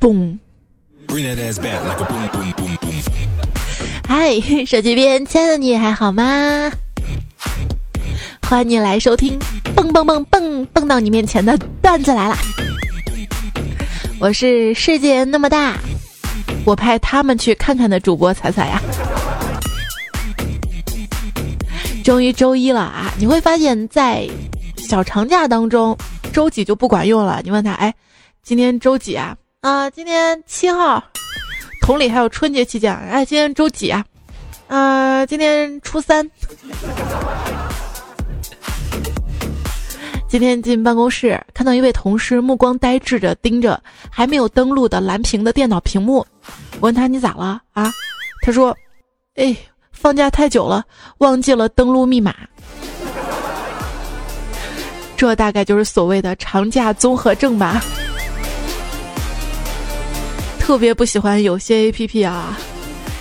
嘣。嗨，手机边亲爱的你还好吗？欢迎你来收听蹦蹦蹦蹦蹦到你面前的段子来了。我是世界那么大，我派他们去看看的主播彩彩呀。终于周一了啊！你会发现在小长假当中，周几就不管用了。你问他，哎，今天周几啊？啊，今天七号。同理，还有春节期间，哎，今天周几啊？啊，今天初三。今天进办公室，看到一位同事目光呆滞着盯着还没有登录的蓝屏的电脑屏幕。我问他你咋了啊？他说，哎。放假太久了，忘记了登录密码。这大概就是所谓的长假综合症吧。特别不喜欢有些 A P P 啊，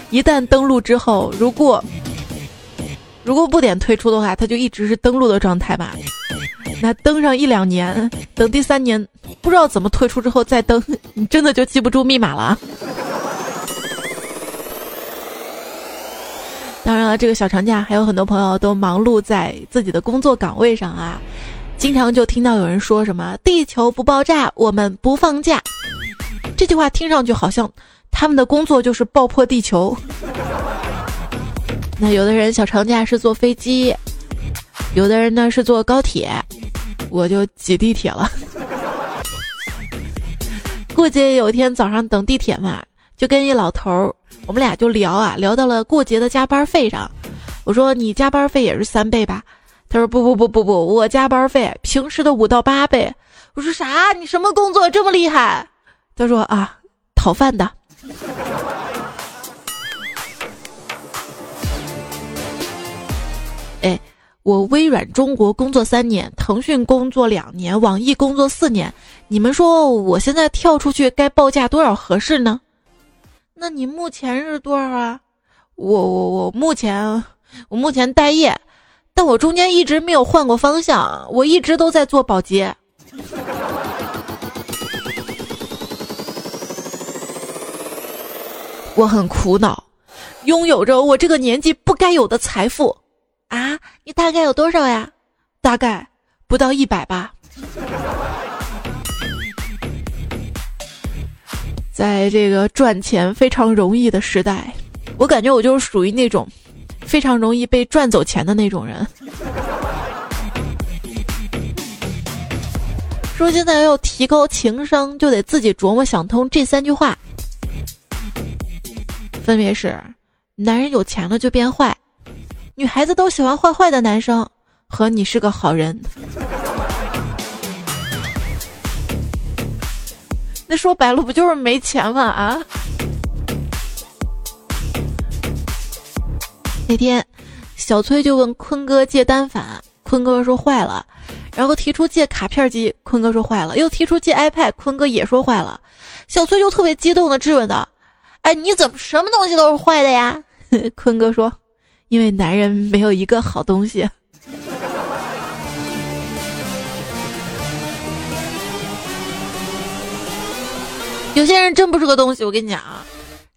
一旦登录之后，如果如果不点退出的话，它就一直是登录的状态嘛。那登上一两年，等第三年不知道怎么退出之后再登，你真的就记不住密码了。当然了，这个小长假还有很多朋友都忙碌在自己的工作岗位上啊，经常就听到有人说什么“地球不爆炸，我们不放假”，这句话听上去好像他们的工作就是爆破地球。那有的人小长假是坐飞机，有的人呢是坐高铁，我就挤地铁了。过节有一天早上等地铁嘛。就跟一老头儿，我们俩就聊啊，聊到了过节的加班费上。我说你加班费也是三倍吧？他说不不不不不，我加班费平时的五到八倍。我说啥？你什么工作这么厉害？他说啊，讨饭的。哎，我微软中国工作三年，腾讯工作两年，网易工作四年。你们说我现在跳出去该报价多少合适呢？那你目前是多少啊？我我我目前我目前待业，但我中间一直没有换过方向，我一直都在做保洁。我很苦恼，拥有着我这个年纪不该有的财富啊！你大概有多少呀？大概不到一百吧。在这个赚钱非常容易的时代，我感觉我就是属于那种非常容易被赚走钱的那种人。说现在要提高情商，就得自己琢磨想通这三句话，分别是：男人有钱了就变坏，女孩子都喜欢坏坏的男生，和你是个好人。那说白了不就是没钱吗？啊！那天，小崔就问坤哥借单反，坤哥说坏了，然后提出借卡片机，坤哥说坏了，又提出借 iPad，坤哥也说坏了，小崔就特别激动的质问道：“哎，你怎么什么东西都是坏的呀？” 坤哥说：“因为男人没有一个好东西。”有些人真不是个东西，我跟你讲啊，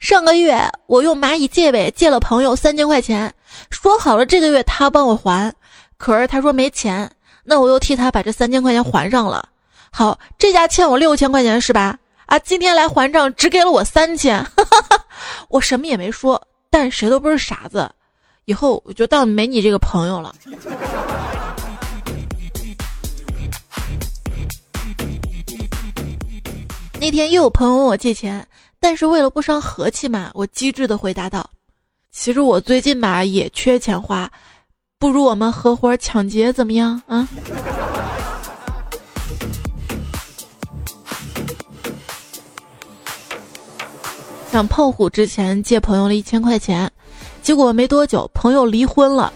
上个月我用蚂蚁借呗借了朋友三千块钱，说好了这个月他帮我还，可是他说没钱，那我又替他把这三千块钱还上了。好，这家欠我六千块钱是吧？啊，今天来还账只给了我三千，我什么也没说，但谁都不是傻子，以后我就当没你这个朋友了。那天又有朋友问我借钱，但是为了不伤和气嘛，我机智的回答道：“其实我最近吧也缺钱花，不如我们合伙抢劫怎么样啊？”想胖虎之前借朋友了一千块钱，结果没多久朋友离婚了，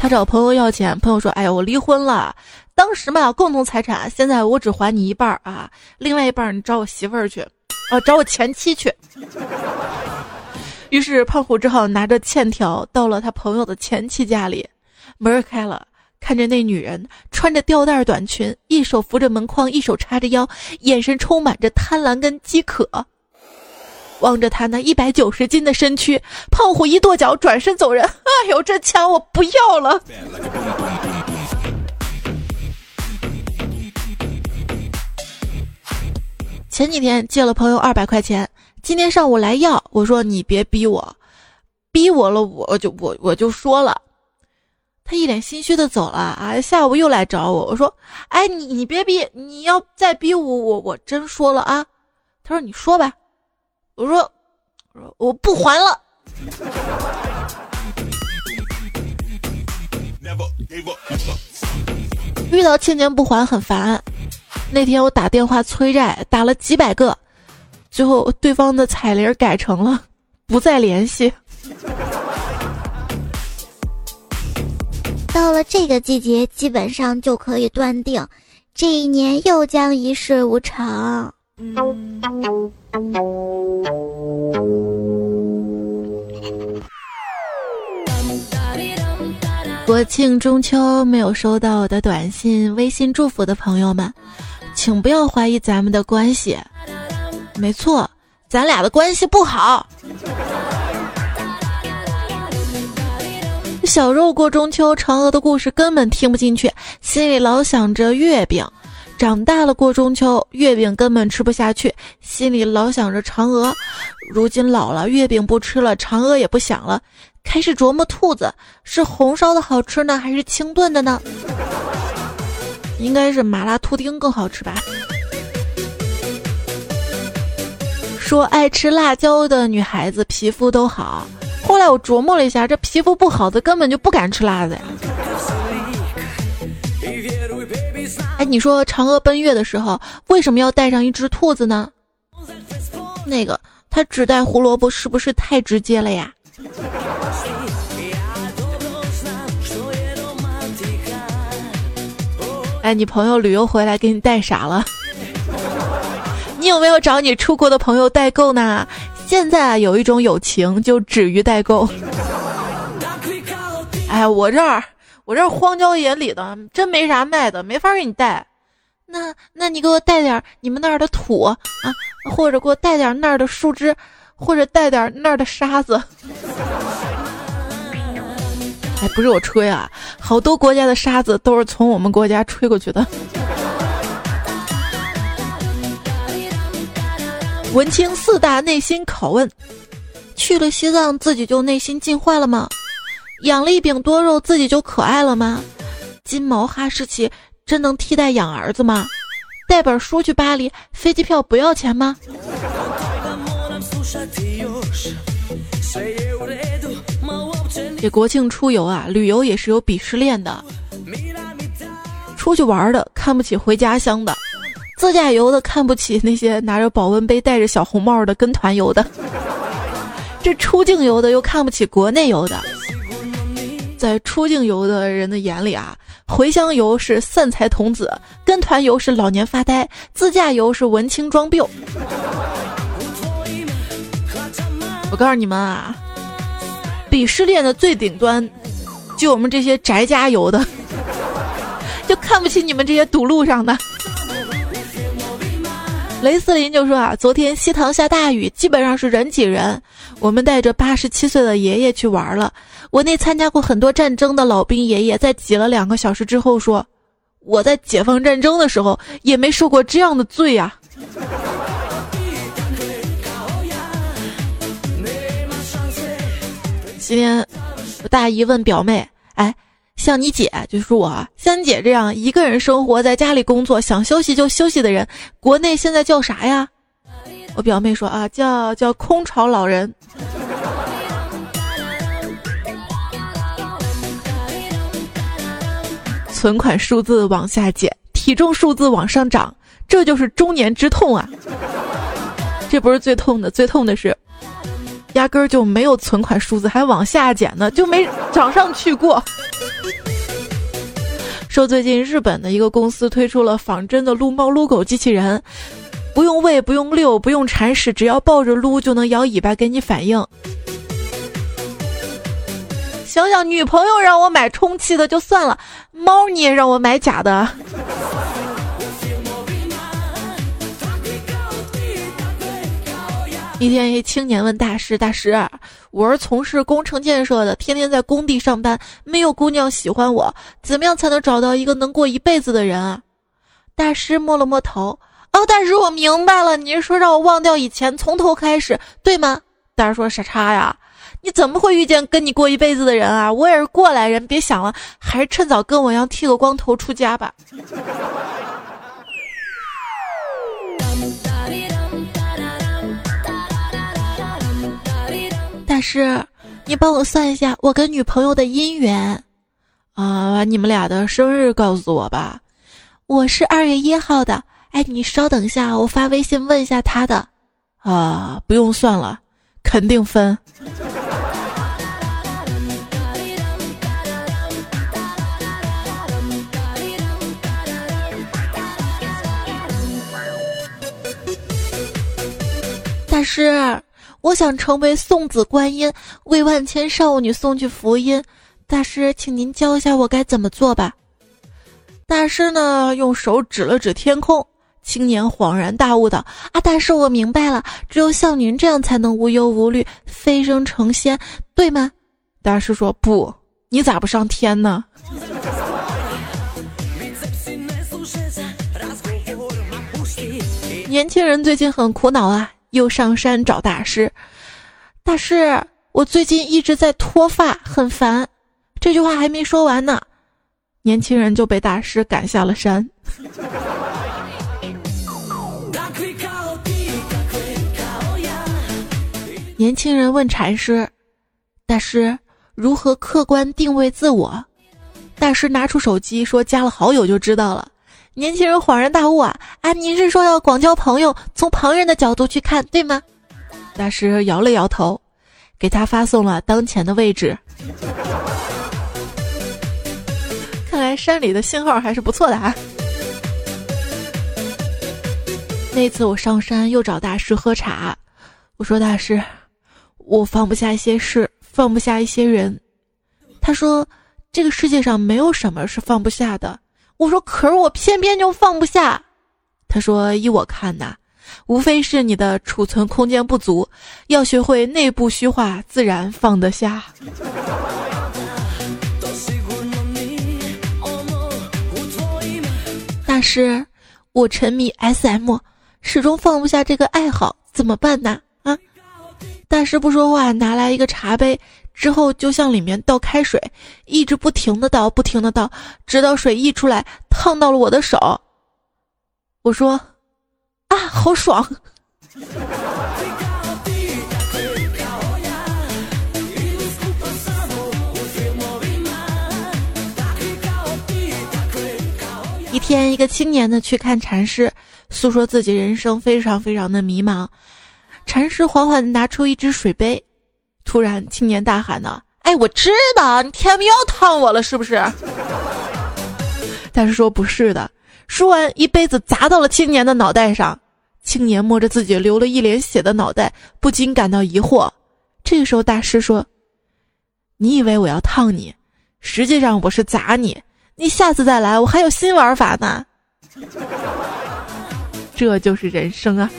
他找朋友要钱，朋友说：“哎呀，我离婚了。”当时嘛，共同财产，现在我只还你一半儿啊，另外一半儿你找我媳妇儿去，啊，找我前妻去。于是胖虎只好拿着欠条到了他朋友的前妻家里，门开了，看着那女人穿着吊带短裙，一手扶着门框，一手叉着腰，眼神充满着贪婪跟饥渴。望着他那一百九十斤的身躯，胖虎一跺脚，转身走人。哎呦，这枪我不要了！前几天借了朋友二百块钱，今天上午来要，我说你别逼我，逼我了我就我我就说了。他一脸心虚的走了啊！下午又来找我，我说：“哎，你你别逼，你要再逼我，我我真说了啊。”他说：“你说吧。”我说：“我说我不还了。”遇到欠钱不还很烦。那天我打电话催债，打了几百个，最后对方的彩铃改成了不再联系。到了这个季节，基本上就可以断定，这一年又将一事无成。国庆中秋没有收到我的短信、微信祝福的朋友们，请不要怀疑咱们的关系。没错，咱俩的关系不好。小肉过中秋，嫦娥的故事根本听不进去，心里老想着月饼；长大了过中秋，月饼根本吃不下去，心里老想着嫦娥。如今老了，月饼不吃了，嫦娥也不想了，开始琢磨兔子是红烧的好吃呢，还是清炖的呢？应该是麻辣兔丁更好吃吧。说爱吃辣椒的女孩子皮肤都好。后来我琢磨了一下，这皮肤不好的根本就不敢吃辣的呀。哎，你说嫦娥奔月的时候为什么要带上一只兔子呢？那个他只带胡萝卜是不是太直接了呀？哎，你朋友旅游回来给你带啥了？你有没有找你出国的朋友代购呢？现在啊，有一种友情就止于代购。哎，我这儿我这荒郊野里的，真没啥卖的，没法给你带。那那你给我带点你们那儿的土啊，或者给我带点那儿的树枝，或者带点那儿的沙子。哎，不是我吹啊，好多国家的沙子都是从我们国家吹过去的。文清四大内心拷问：去了西藏自己就内心进化了吗？养了一饼多肉自己就可爱了吗？金毛哈士奇真能替代养儿子吗？带本书去巴黎，飞机票不要钱吗？这国庆出游啊，旅游也是有鄙视链的。出去玩的看不起回家乡的。自驾游的看不起那些拿着保温杯、戴着小红帽的跟团游的，这出境游的又看不起国内游的。在出境游的人的眼里啊，回乡游是散财童子，跟团游是老年发呆，自驾游是文青装逼。我告诉你们啊，鄙视链的最顶端，就我们这些宅家游的，就看不起你们这些堵路上的。雷斯林就说啊，昨天西塘下大雨，基本上是人挤人。我们带着八十七岁的爷爷去玩了。我那参加过很多战争的老兵爷爷，在挤了两个小时之后说：“我在解放战争的时候也没受过这样的罪呀。”今天我大姨问表妹：“哎。”像你姐就是我，像你姐这样一个人生活在家里工作，想休息就休息的人，国内现在叫啥呀？我表妹说啊，叫叫空巢老人。存款数字往下减，体重数字往上涨，这就是中年之痛啊！这不是最痛的，最痛的是，压根儿就没有存款数字，还往下减呢，就没涨上去过。说最近日本的一个公司推出了仿真的撸猫撸狗机器人，不用喂，不用遛，不用铲屎，只要抱着撸就能摇尾巴给你反应。想想女朋友让我买充气的就算了，猫你也让我买假的。一天，一青年问大师：“大师，我是从事工程建设的，天天在工地上班，没有姑娘喜欢我，怎么样才能找到一个能过一辈子的人啊？”大师摸了摸头：“哦，大师，我明白了，你是说让我忘掉以前，从头开始，对吗？”大师说：“傻叉呀，你怎么会遇见跟你过一辈子的人啊？我也是过来人，别想了，还是趁早跟我一样剃个光头出家吧。”大师，你帮我算一下我跟女朋友的姻缘，啊，把你们俩的生日告诉我吧。我是二月一号的，哎，你稍等一下，我发微信问一下他的。啊，不用算了，肯定分。大师。我想成为送子观音，为万千少女送去福音。大师，请您教一下我该怎么做吧。大师呢，用手指了指天空。青年恍然大悟道：“啊，大师，我明白了，只有像您这样才能无忧无虑，飞升成仙，对吗？”大师说：“不，你咋不上天呢？” 年轻人最近很苦恼啊。又上山找大师，大师，我最近一直在脱发，很烦。这句话还没说完呢，年轻人就被大师赶下了山。年轻人问禅师：“大师，如何客观定位自我？”大师拿出手机说：“加了好友就知道了。”年轻人恍然大悟啊！啊，您是说要广交朋友，从旁人的角度去看，对吗？大师摇了摇头，给他发送了当前的位置。看来山里的信号还是不错的啊。那次我上山又找大师喝茶，我说大师，我放不下一些事，放不下一些人。他说，这个世界上没有什么是放不下的。我说，可是我偏偏就放不下。他说：“依我看呐，无非是你的储存空间不足，要学会内部虚化，自然放得下。”大师，我沉迷 SM，始终放不下这个爱好，怎么办呢？大师不说话，拿来一个茶杯。之后就向里面倒开水，一直不停的倒，不停的倒，直到水溢出来，烫到了我的手。我说：“啊，好爽！”一天，一个青年呢去看禅师，诉说自己人生非常非常的迷茫。禅师缓缓拿出一只水杯。突然，青年大喊道：“哎，我知道你天又要烫我了，是不是？”但是说不是的。说完，一杯子砸到了青年的脑袋上。青年摸着自己流了一脸血的脑袋，不禁感到疑惑。这个时候，大师说：“你以为我要烫你，实际上我是砸你。你下次再来，我还有新玩法呢。” 这就是人生啊。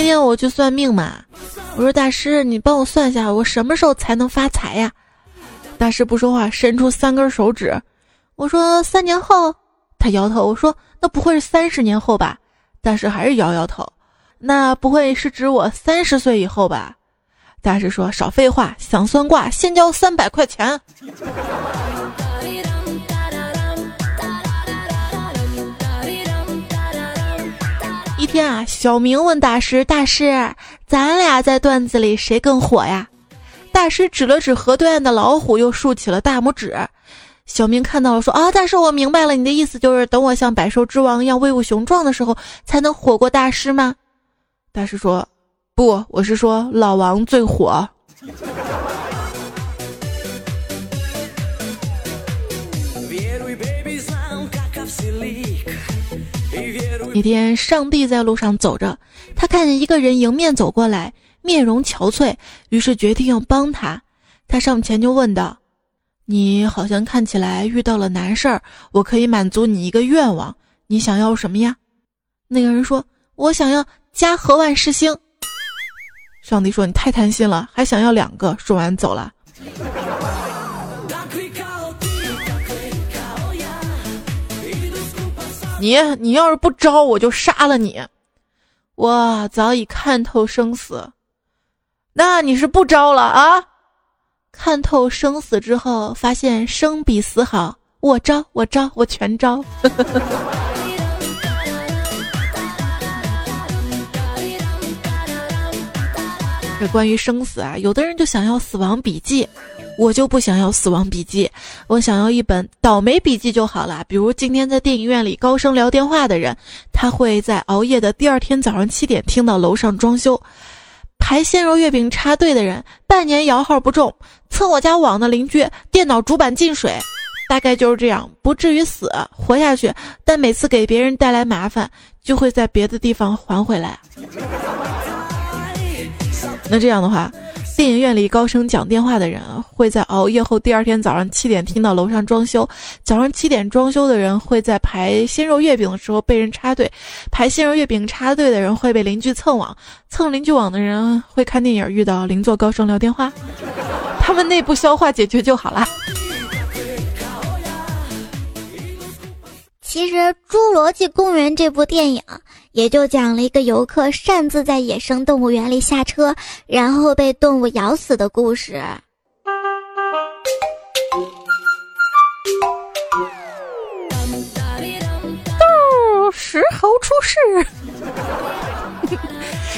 那天我去算命嘛，我说大师，你帮我算一下，我什么时候才能发财呀？大师不说话，伸出三根手指。我说三年后，他摇头。我说那不会是三十年后吧？大师还是摇摇头。那不会是指我三十岁以后吧？大师说少废话，想算卦先交三百块钱。天啊！小明问大师：“大师，咱俩在段子里谁更火呀？”大师指了指河对岸的老虎，又竖起了大拇指。小明看到了，说：“啊，大师，我明白了，你的意思就是等我像百兽之王一样威武雄壮的时候，才能火过大师吗？”大师说：“不，我是说老王最火。”那那天，上帝在路上走着，他看见一个人迎面走过来，面容憔悴，于是决定要帮他。他上前就问道：“你好像看起来遇到了难事儿，我可以满足你一个愿望，你想要什么呀？”那个人说：“我想要家和万事兴。”上帝说：“你太贪心了，还想要两个。”说完走了。你你要是不招，我就杀了你！我早已看透生死，那你是不招了啊？看透生死之后，发现生比死好，我招我招我全招。这关于生死啊，有的人就想要死亡笔记。我就不想要死亡笔记，我想要一本倒霉笔记就好了。比如今天在电影院里高声聊电话的人，他会在熬夜的第二天早上七点听到楼上装修；排鲜肉月饼插队的人，半年摇号不中；蹭我家网的邻居，电脑主板进水。大概就是这样，不至于死，活下去，但每次给别人带来麻烦，就会在别的地方还回来。那这样的话。电影院里高声讲电话的人会在熬夜后第二天早上七点听到楼上装修；早上七点装修的人会在排鲜肉月饼的时候被人插队；排鲜肉月饼插队的人会被邻居蹭网；蹭邻居网的人会看电影遇到邻座高声聊电话。他们内部消化解决就好了。其实《侏罗纪公园》这部电影。也就讲了一个游客擅自在野生动物园里下车，然后被动物咬死的故事。豆石猴出世。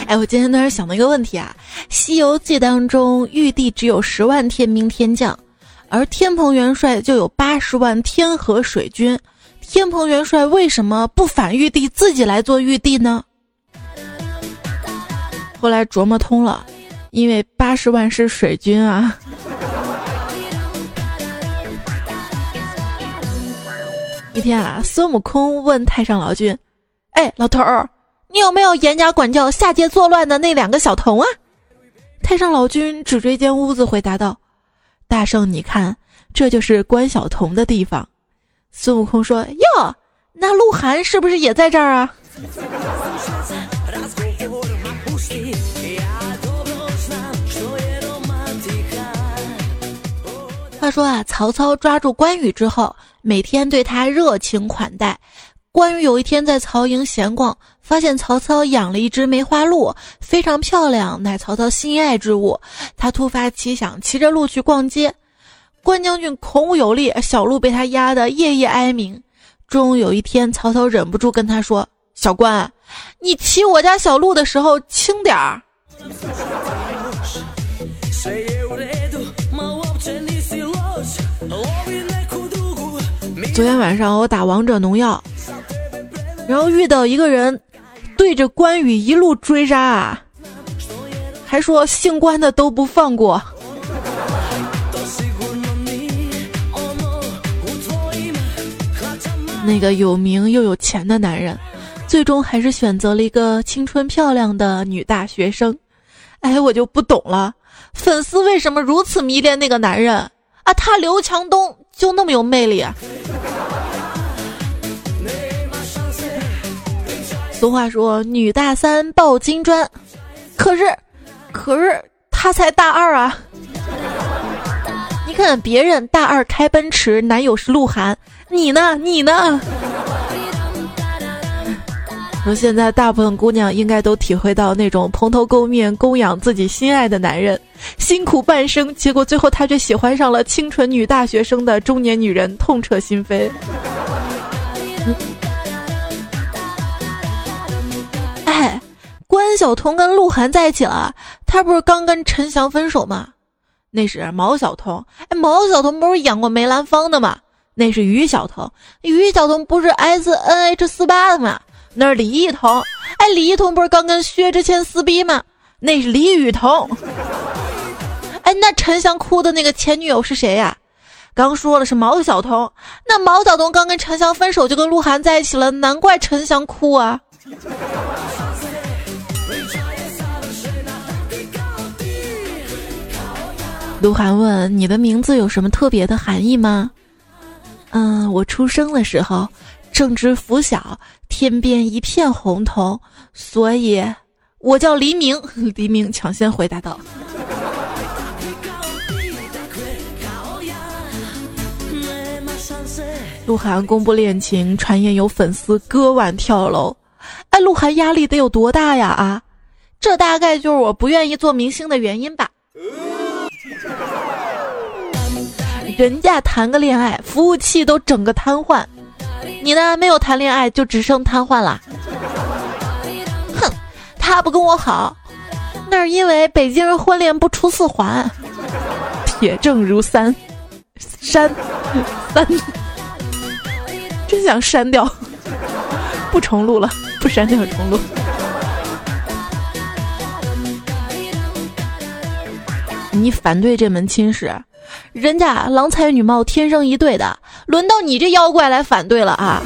哎，我今天突然想到一个问题啊，《西游记》当中玉帝只有十万天兵天将，而天蓬元帅就有八十万天河水军。天蓬元帅为什么不反玉帝，自己来做玉帝呢？后来琢磨通了，因为八十万是水军啊。一天啊，孙悟空问太上老君：“哎，老头儿，你有没有严加管教下界作乱的那两个小童啊？”太上老君指着一间屋子回答道：“大圣，你看，这就是关小童的地方。”孙悟空说：“哟，那鹿晗是不是也在这儿啊？”话说啊，曹操抓住关羽之后，每天对他热情款待。关羽有一天在曹营闲逛，发现曹操养了一只梅花鹿，非常漂亮，乃曹操心爱之物。他突发奇想，骑着鹿去逛街。关将军孔武有力，小鹿被他压得夜夜哀鸣。终有一天，曹操忍不住跟他说：“小关，你骑我家小鹿的时候轻点儿。”昨天晚上我打王者农药，然后遇到一个人，对着关羽一路追杀，还说姓关的都不放过。那个有名又有钱的男人，最终还是选择了一个青春漂亮的女大学生。哎，我就不懂了，粉丝为什么如此迷恋那个男人啊？他刘强东就那么有魅力啊？俗话说“女大三抱金砖”，可是，可是他才大二啊！你看别人大二开奔驰，男友是鹿晗。你呢？你呢？说现在大部分姑娘应该都体会到那种蓬头垢面供养自己心爱的男人，辛苦半生，结果最后他却喜欢上了清纯女大学生的中年女人，痛彻心扉。哎，关晓彤跟鹿晗在一起了，他不是刚跟陈翔分手吗？那是毛晓彤。哎，毛晓彤不是演过梅兰芳的吗？那是于晓彤，于晓彤不是 S N H 四八的吗？那是李一桐，哎，李一桐不是刚跟薛之谦撕逼吗？那是李雨桐。哎，那陈翔哭的那个前女友是谁呀？刚说了是毛晓彤，那毛晓彤刚跟陈翔分手就跟鹿晗在一起了，难怪陈翔哭啊。鹿晗问：“你的名字有什么特别的含义吗？”嗯，我出生的时候正值拂晓，天边一片红彤，所以我叫黎明。黎明抢先回答道。鹿晗公布恋情，传言有粉丝割腕跳楼。哎，鹿晗压力得有多大呀？啊，这大概就是我不愿意做明星的原因吧。人家谈个恋爱，服务器都整个瘫痪，你呢？没有谈恋爱就只剩瘫痪了。哼，他不跟我好，那是因为北京人婚恋不出四环。铁证如山，山三，真想删掉，不重录了，不删掉重录。你反对这门亲事？人家郎才女貌，天生一对的，轮到你这妖怪来反对了啊！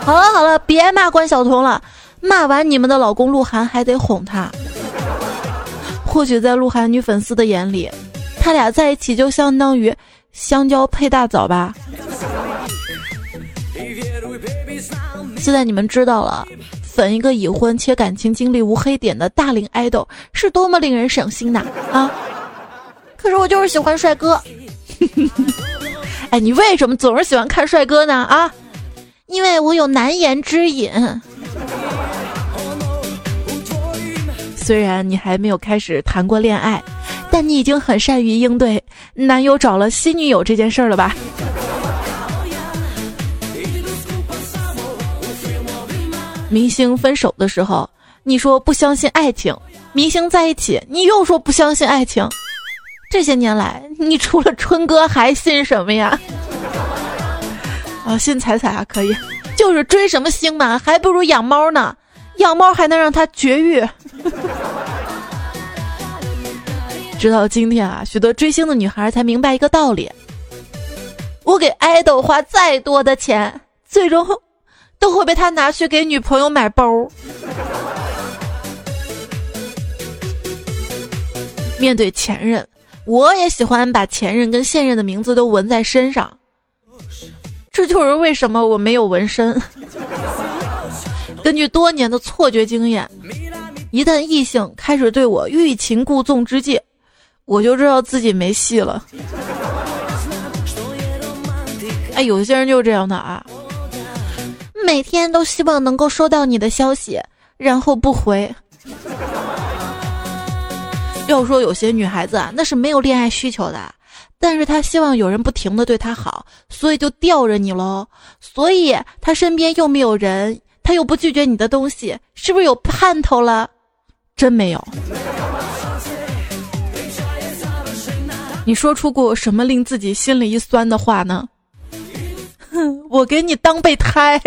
好了好了，别骂关晓彤了，骂完你们的老公鹿晗还得哄他。或许在鹿晗女粉丝的眼里，他俩在一起就相当于香蕉配大枣吧。现在你们知道了，粉一个已婚且感情经历无黑点的大龄爱豆是多么令人省心呐！啊！可是我就是喜欢帅哥。哎，你为什么总是喜欢看帅哥呢？啊，因为我有难言之隐。虽然你还没有开始谈过恋爱，但你已经很善于应对男友找了新女友这件事儿了吧？明星分手的时候，你说不相信爱情；明星在一起，你又说不相信爱情。这些年来，你除了春哥还信什么呀？啊，信彩彩啊，可以，就是追什么星嘛，还不如养猫呢，养猫还能让它绝育。直到今天啊，许多追星的女孩才明白一个道理：我给爱豆花再多的钱，最终都会被他拿去给女朋友买包。面对前任。我也喜欢把前任跟现任的名字都纹在身上，这就是为什么我没有纹身。根据多年的错觉经验，一旦异性开始对我欲擒故纵之际，我就知道自己没戏了。哎，有些人就是这样的啊，每天都希望能够收到你的消息，然后不回。要说有些女孩子啊，那是没有恋爱需求的，但是她希望有人不停的对她好，所以就吊着你喽。所以她身边又没有人，她又不拒绝你的东西，是不是有盼头了？真没有。你说出过什么令自己心里一酸的话呢？哼，我给你当备胎。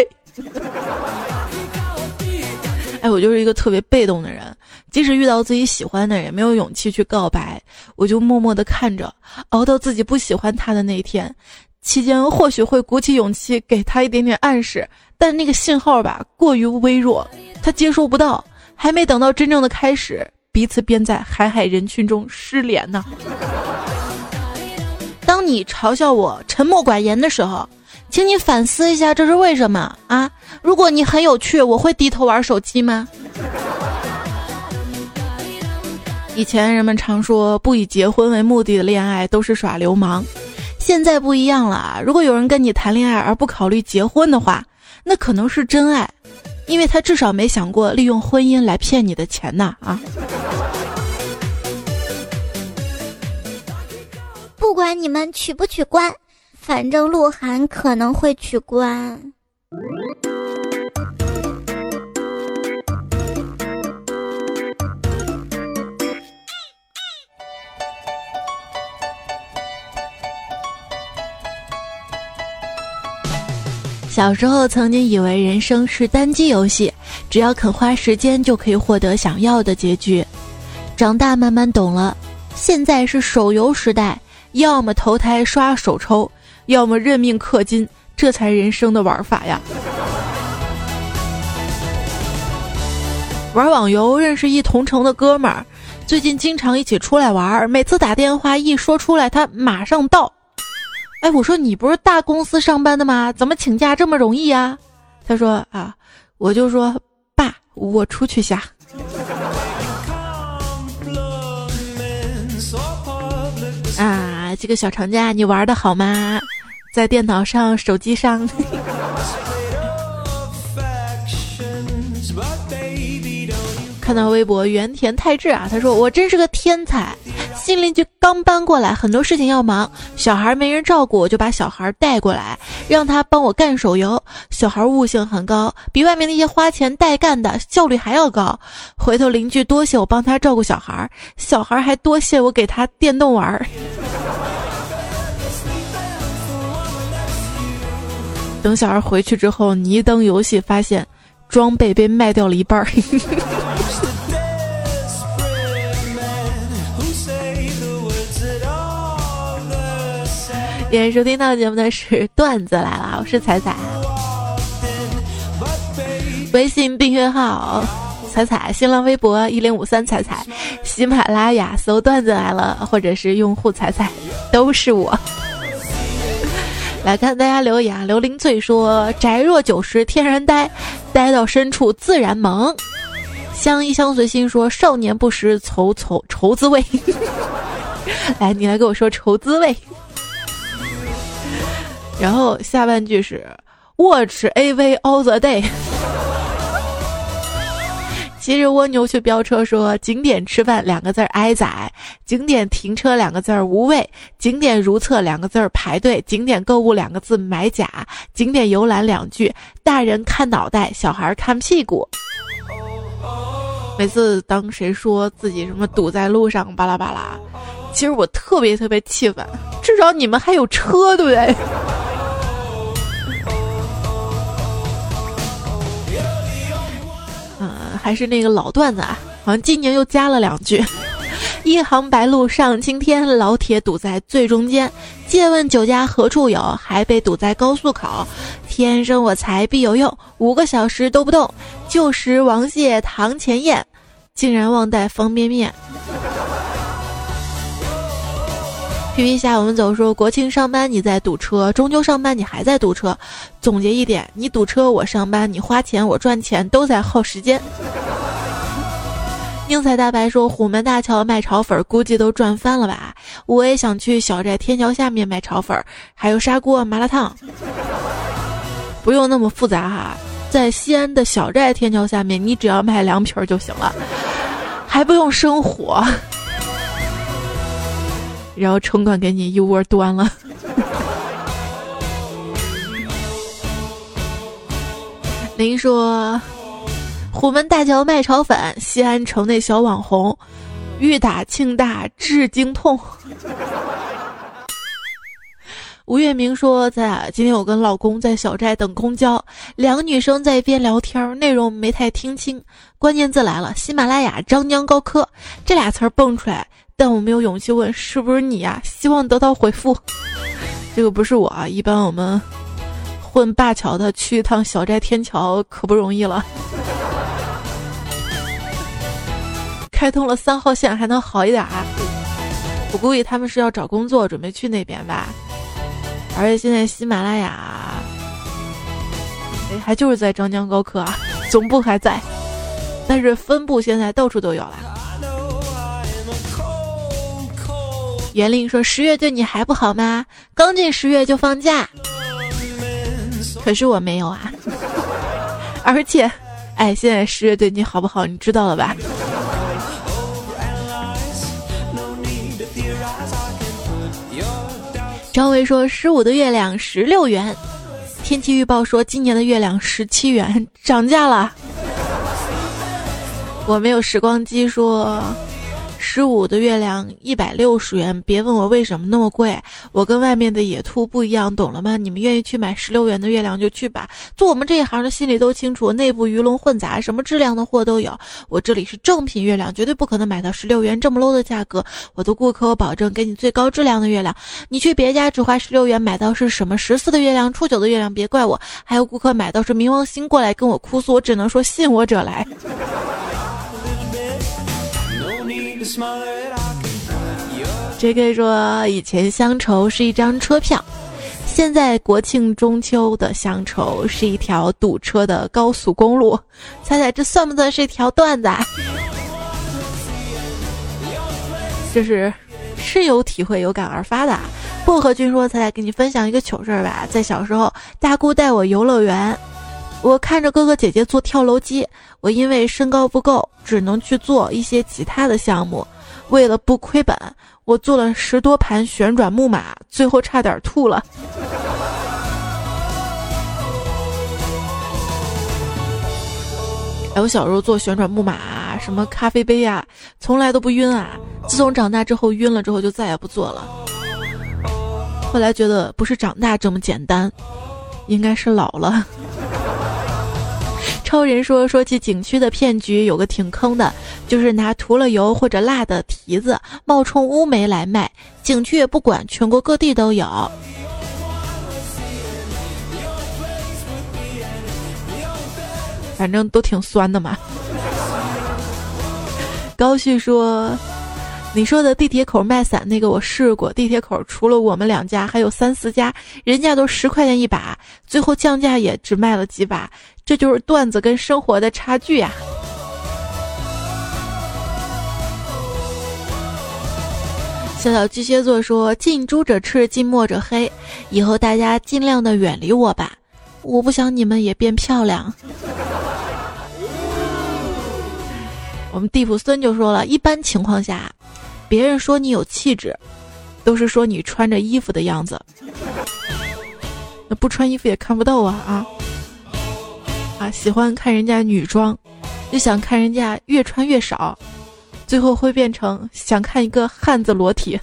哎，我就是一个特别被动的人。即使遇到自己喜欢的人，没有勇气去告白，我就默默的看着，熬到自己不喜欢他的那一天。期间或许会鼓起勇气给他一点点暗示，但那个信号吧过于微弱，他接收不到。还没等到真正的开始，彼此便在海海人群中失联呢。当你嘲笑我沉默寡言的时候，请你反思一下这是为什么啊？如果你很有趣，我会低头玩手机吗？以前人们常说不以结婚为目的的恋爱都是耍流氓，现在不一样了。如果有人跟你谈恋爱而不考虑结婚的话，那可能是真爱，因为他至少没想过利用婚姻来骗你的钱呐啊！不管你们取不取关，反正鹿晗可能会取关。小时候曾经以为人生是单机游戏，只要肯花时间就可以获得想要的结局。长大慢慢懂了，现在是手游时代，要么投胎刷手抽，要么认命氪金，这才人生的玩法呀。玩网游认识一同城的哥们儿，最近经常一起出来玩，每次打电话一说出来，他马上到。哎，我说你不是大公司上班的吗？怎么请假这么容易呀？他说啊，我就说爸，我出去下。啊，这个小长假你玩的好吗？在电脑上、手机上。看到微博原田太志啊，他说我真是个天才。新邻居刚搬过来，很多事情要忙，小孩没人照顾，我就把小孩带过来，让他帮我干手游。小孩悟性很高，比外面那些花钱代干的效率还要高。回头邻居多谢我帮他照顾小孩，小孩还多谢我给他电动玩儿。等小孩回去之后，你一登游戏，发现装备被卖掉了一半儿。今天收听到的节目的是段子来了，我是彩彩。微信订阅号彩彩，新浪微博一零五三彩彩，喜马拉雅搜段子来了，或者是用户彩彩，都是我。来看大家留言啊，刘林醉说：宅若九十天然呆，呆到深处自然萌。相依相随心说：少年不识愁愁愁滋味。来，你来给我说愁滋味。然后下半句是 Watch AV all the day。骑着蜗牛去飙车，说景点吃饭两个字儿挨宰，景点停车两个字儿无味，景点如厕两个字儿排队，景点购物两个字买假，景点游览两句大人看脑袋，小孩看屁股。每次当谁说自己什么堵在路上巴拉巴拉，其实我特别特别气愤，至少你们还有车，对不对？还是那个老段子啊，好像今年又加了两句：“ 一行白鹭上青天，老铁堵在最中间。借问酒家何处有？还被堵在高速口。天生我材必有用，五个小时都不动。旧时王谢堂前燕，竟然忘带方便面。”皮皮虾，我们走说国庆上班你在堵车，中秋上班你还在堵车。总结一点，你堵车我上班，你花钱我赚钱，都在耗时间。宁采大白说虎门大桥卖炒粉，估计都赚翻了吧？我也想去小寨天桥下面卖炒粉，还有砂锅麻辣烫。不用那么复杂哈，在西安的小寨天桥下面，你只要卖凉皮儿就行了，还不用生火。然后城管给你一窝端了。您说，虎门大桥卖炒粉，西安城内小网红，欲打庆大治经痛。吴月明说，在今天我跟老公在小寨等公交，两个女生在一边聊天，内容没太听清。关键字来了，喜马拉雅张江高科这俩词儿蹦出来。但我没有勇气问是不是你呀，希望得到回复。这个不是我啊，一般我们混灞桥的去一趟小寨天桥可不容易了。开通了三号线还能好一点啊？我估计他们是要找工作，准备去那边吧。而且现在喜马拉雅，哎，还就是在张江高科啊，总部还在，但是分部现在到处都有了。袁令说：“十月对你还不好吗？刚进十月就放假，可是我没有啊。而且，哎，现在十月对你好不好？你知道了吧？”张维说：“十五的月亮十六元。”天气预报说：“今年的月亮十七元，涨价了。”我没有时光机说。十五的月亮一百六十元，别问我为什么那么贵，我跟外面的野兔不一样，懂了吗？你们愿意去买十六元的月亮就去吧。做我们这一行的心里都清楚，内部鱼龙混杂，什么质量的货都有。我这里是正品月亮，绝对不可能买到十六元这么 low 的价格。我的顾客，我保证给你最高质量的月亮。你去别家只花十六元买到是什么十四的月亮、初九的月亮，别怪我。还有顾客买到是冥王星过来跟我哭诉，我只能说信我者来。J.K. 说，以前乡愁是一张车票，现在国庆中秋的乡愁是一条堵车的高速公路。猜猜这算不算是一条段子？啊这是深有体会、有感而发的。薄荷君说：“猜猜，给你分享一个糗事儿吧。在小时候，大姑带我游乐园，我看着哥哥姐姐做跳楼机，我因为身高不够，只能去做一些其他的项目。为了不亏本。”我做了十多盘旋转木马，最后差点吐了。哎，我小时候做旋转木马，什么咖啡杯啊，从来都不晕啊。自从长大之后晕了之后，就再也不做了。后来觉得不是长大这么简单，应该是老了。超人说：“说起景区的骗局，有个挺坑的，就是拿涂了油或者辣的蹄子冒充乌梅来卖，景区也不管，全国各地都有，反正都挺酸的嘛。”高旭说。你说的地铁口卖伞那个我试过，地铁口除了我们两家，还有三四家，人家都十块钱一把，最后降价也只卖了几把，这就是段子跟生活的差距呀。小小巨蟹座说：“近朱者赤，近墨者黑，以后大家尽量的远离我吧，我不想你们也变漂亮。”我们地府孙就说了一般情况下。别人说你有气质，都是说你穿着衣服的样子。那不穿衣服也看不到啊啊！啊，喜欢看人家女装，就想看人家越穿越少，最后会变成想看一个汉子裸体。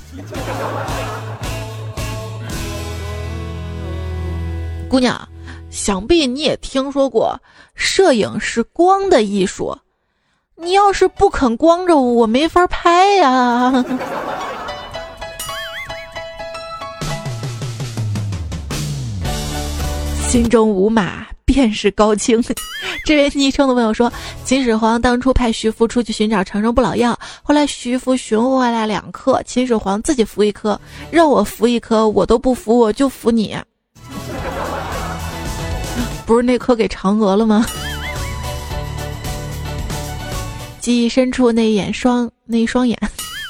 姑娘，想必你也听说过，摄影是光的艺术。你要是不肯光着我，我没法拍呀。心中无马，便是高清。这位昵称的朋友说，秦始皇当初派徐福出去寻找长生不老药，后来徐福寻回来两颗，秦始皇自己服一颗，让我服一颗，我都不服，我就服你。不是那颗给嫦娥了吗？记忆深处那一眼双那一双眼，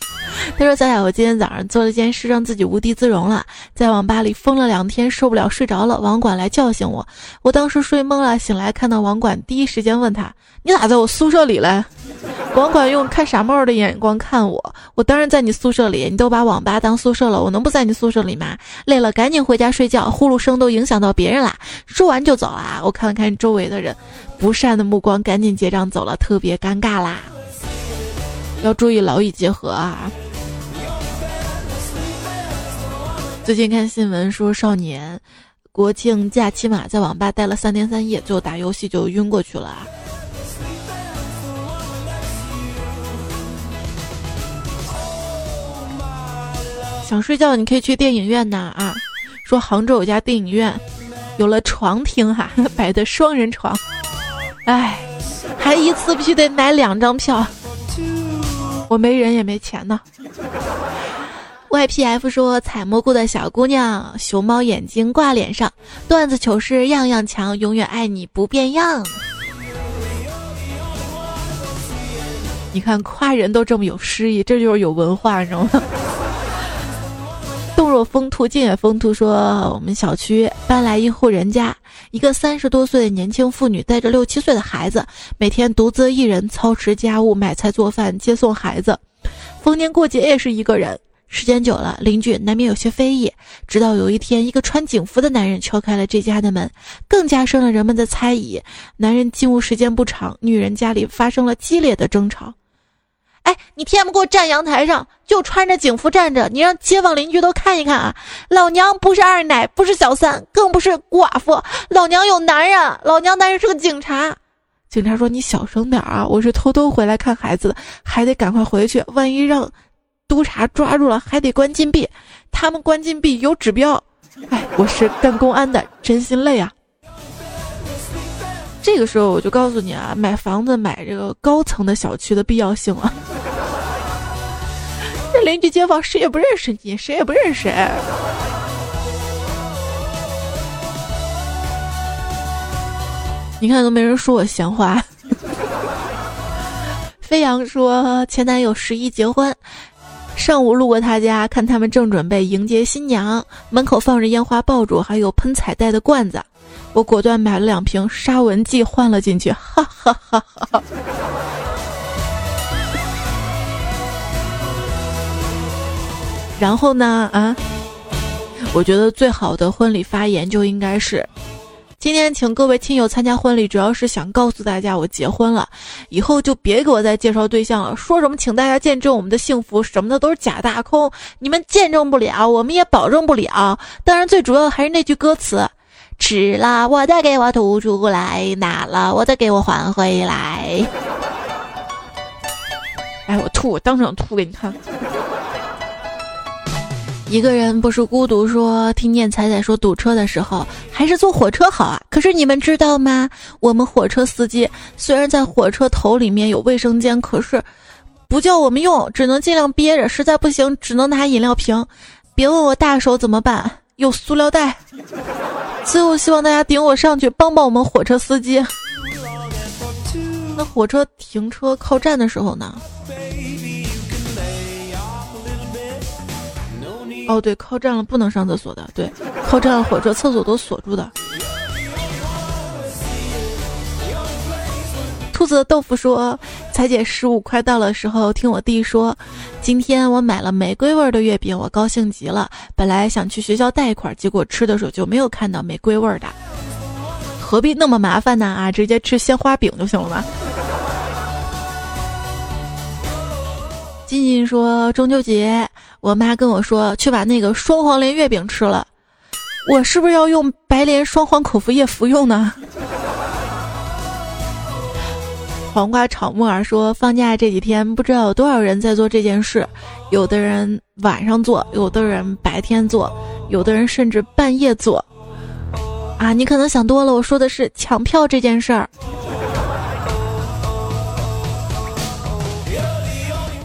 他说：“咱俩，我今天早上做了件事，让自己无地自容了。在网吧里疯了两天，受不了，睡着了。网管来叫醒我，我当时睡懵了，醒来看到网管，第一时间问他：你咋在我宿舍里嘞？管管用看傻帽的眼光看我，我当然在你宿舍里。你都把网吧当宿舍了，我能不在你宿舍里吗？累了赶紧回家睡觉，呼噜声都影响到别人啦。说完就走了。我看了看周围的人。”不善的目光，赶紧结账走了，特别尴尬啦！要注意劳逸结合啊！最近看新闻说，少年国庆假期嘛，在网吧待了三天三夜，最后打游戏就晕过去了。想睡觉，你可以去电影院呐啊！说杭州有家电影院，有了床厅哈，摆的双人床。哎，还一次必须得买两张票，我没人也没钱呢。YPF 说：“采蘑菇的小姑娘，熊猫眼睛挂脸上，段子糗事样样强，永远爱你不变样。”你看夸人都这么有诗意，这就是有文化，你知道吗？若风兔，静也风兔说：“我们小区搬来一户人家，一个三十多岁的年轻妇女带着六七岁的孩子，每天独自一人操持家务、买菜、做饭、接送孩子。逢年过节也是一个人。时间久了，邻居难免有些非议。直到有一天，一个穿警服的男人敲开了这家的门，更加深了人们的猜疑。男人进屋时间不长，女人家里发生了激烈的争吵。”哎，你天不给我站阳台上，就穿着警服站着，你让街坊邻居都看一看啊！老娘不是二奶，不是小三，更不是寡妇，老娘有男人，老娘男人是个警察。警察说：“你小声点啊，我是偷偷回来看孩子的，还得赶快回去，万一让督察抓住了，还得关禁闭。他们关禁闭有指标。哎，我是干公安的，真心累啊。”这个时候我就告诉你啊，买房子买这个高层的小区的必要性了。这邻居街坊谁也不认识你，谁也不认识。你看都没人说我闲话。飞扬说前男友十一结婚，上午路过他家，看他们正准备迎接新娘，门口放着烟花爆竹，还有喷彩带的罐子，我果断买了两瓶杀蚊剂换了进去，哈哈哈哈。然后呢？啊，我觉得最好的婚礼发言就应该是。今天请各位亲友参加婚礼，主要是想告诉大家我结婚了，以后就别给我再介绍对象了。说什么请大家见证我们的幸福什么的都是假大空，你们见证不了，我们也保证不了。当然，最主要的还是那句歌词：吃了我的给我吐出来，拿了我的给我还回来。哎，我吐，我当场吐给你看。一个人不是孤独。说听见彩彩说堵车的时候，还是坐火车好啊。可是你们知道吗？我们火车司机虽然在火车头里面有卫生间，可是不叫我们用，只能尽量憋着。实在不行，只能拿饮料瓶。别问我大手怎么办，有塑料袋。最后希望大家顶我上去，帮帮我们火车司机。那火车停车靠站的时候呢？哦，对，靠站了不能上厕所的。对，靠站了火车厕所都锁住的。兔子豆腐说：“彩姐十五快到了时候，听我弟说，今天我买了玫瑰味的月饼，我高兴极了。本来想去学校带一块，结果吃的时候就没有看到玫瑰味的。何必那么麻烦呢？啊，直接吃鲜花饼就行了吗？”静静说：“中秋节。”我妈跟我说去把那个双黄连月饼吃了，我是不是要用白莲双黄口服液服用呢？黄瓜炒木耳说放假这几天不知道有多少人在做这件事，有的人晚上做，有的人白天做，有的人甚至半夜做。啊，你可能想多了，我说的是抢票这件事儿。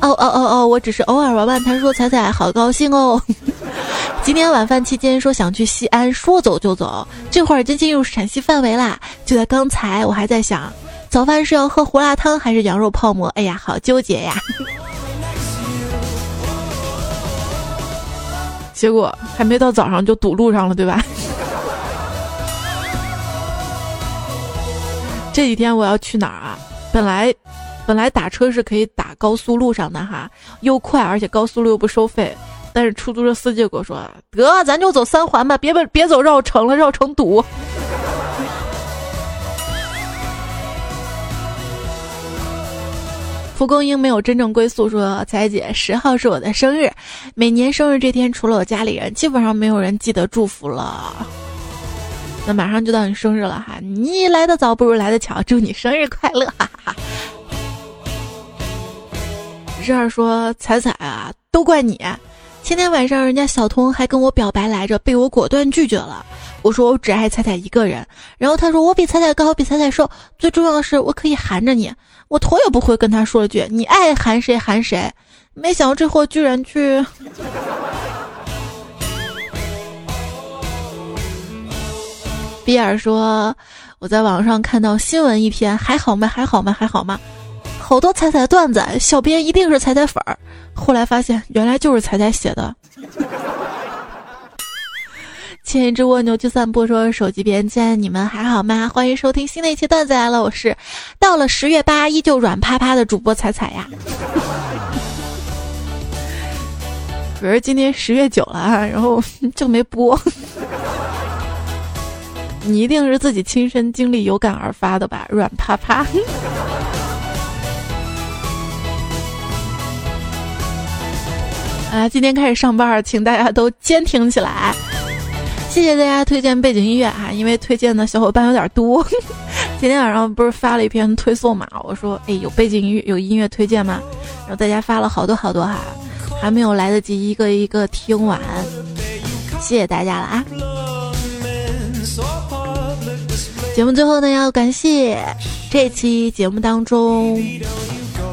哦哦哦哦，我只是偶尔玩玩。他说：“彩彩好高兴哦，今天晚饭期间说想去西安，说走就走，这会儿已经进入陕西范围啦。就在刚才，我还在想，早饭是要喝胡辣汤还是羊肉泡馍？哎呀，好纠结呀！结果还没到早上就堵路上了，对吧？这几天我要去哪儿啊？本来。”本来打车是可以打高速路上的哈，又快，而且高速路又不收费。但是出租车司机跟我说：“得，咱就走三环吧，别别别走绕城了，绕城堵。”蒲公英没有真正归宿，说：“彩姐，十号是我的生日，每年生日这天，除了我家里人，基本上没有人记得祝福了。那马上就到你生日了哈，你来的早不如来的巧，祝你生日快乐！哈哈哈”这儿说彩彩啊，都怪你！前天晚上人家小童还跟我表白来着，被我果断拒绝了。我说我只爱彩彩一个人，然后他说我比彩彩高，比彩彩瘦，最重要的是我可以含着你。我头也不回跟他说了句：“你爱含谁含谁。”没想到这货居然去。比尔说我在网上看到新闻一篇，还好吗？还好吗？还好吗？多彩彩段子，小编一定是彩彩粉儿。后来发现，原来就是彩彩写的。牵一只蜗牛去散步，说手机边亲你们还好吗？欢迎收听新的一期段子来了，我是到了十月八依旧软趴趴的主播彩彩呀。可是今天十月九了，然后 就没播。你一定是自己亲身经历有感而发的吧？软趴趴。啊，今天开始上班，请大家都坚挺起来！谢谢大家推荐背景音乐哈，因为推荐的小伙伴有点多。今天晚上不是发了一篇推送嘛？我说，哎，有背景音乐有音乐推荐吗？然后大家发了好多好多哈，还没有来得及一个一个听完，谢谢大家了啊！节目最后呢，要感谢这期节目当中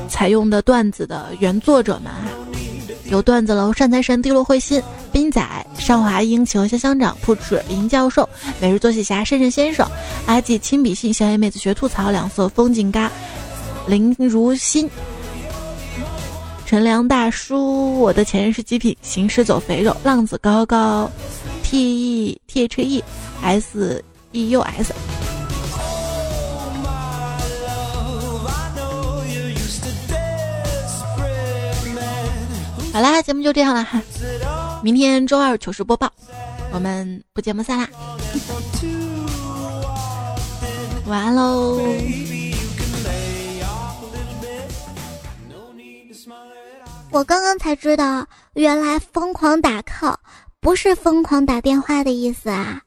采用的段子的原作者们啊。有段子楼、善财神、滴落彗星、斌仔、上华英球、香香长、扑哧、林教授、每日作息侠、慎慎先生、阿纪亲笔信、小野妹子学吐槽、两色风景嘎、林如心、陈良大叔、我的前任是极品、行尸走肥肉、浪子高高、T E T H E S E U S。好啦，节目就这样了哈，明天周二糗事播报，我们不见不散啦，晚安喽。我刚刚才知道，原来疯狂打 call 不是疯狂打电话的意思啊。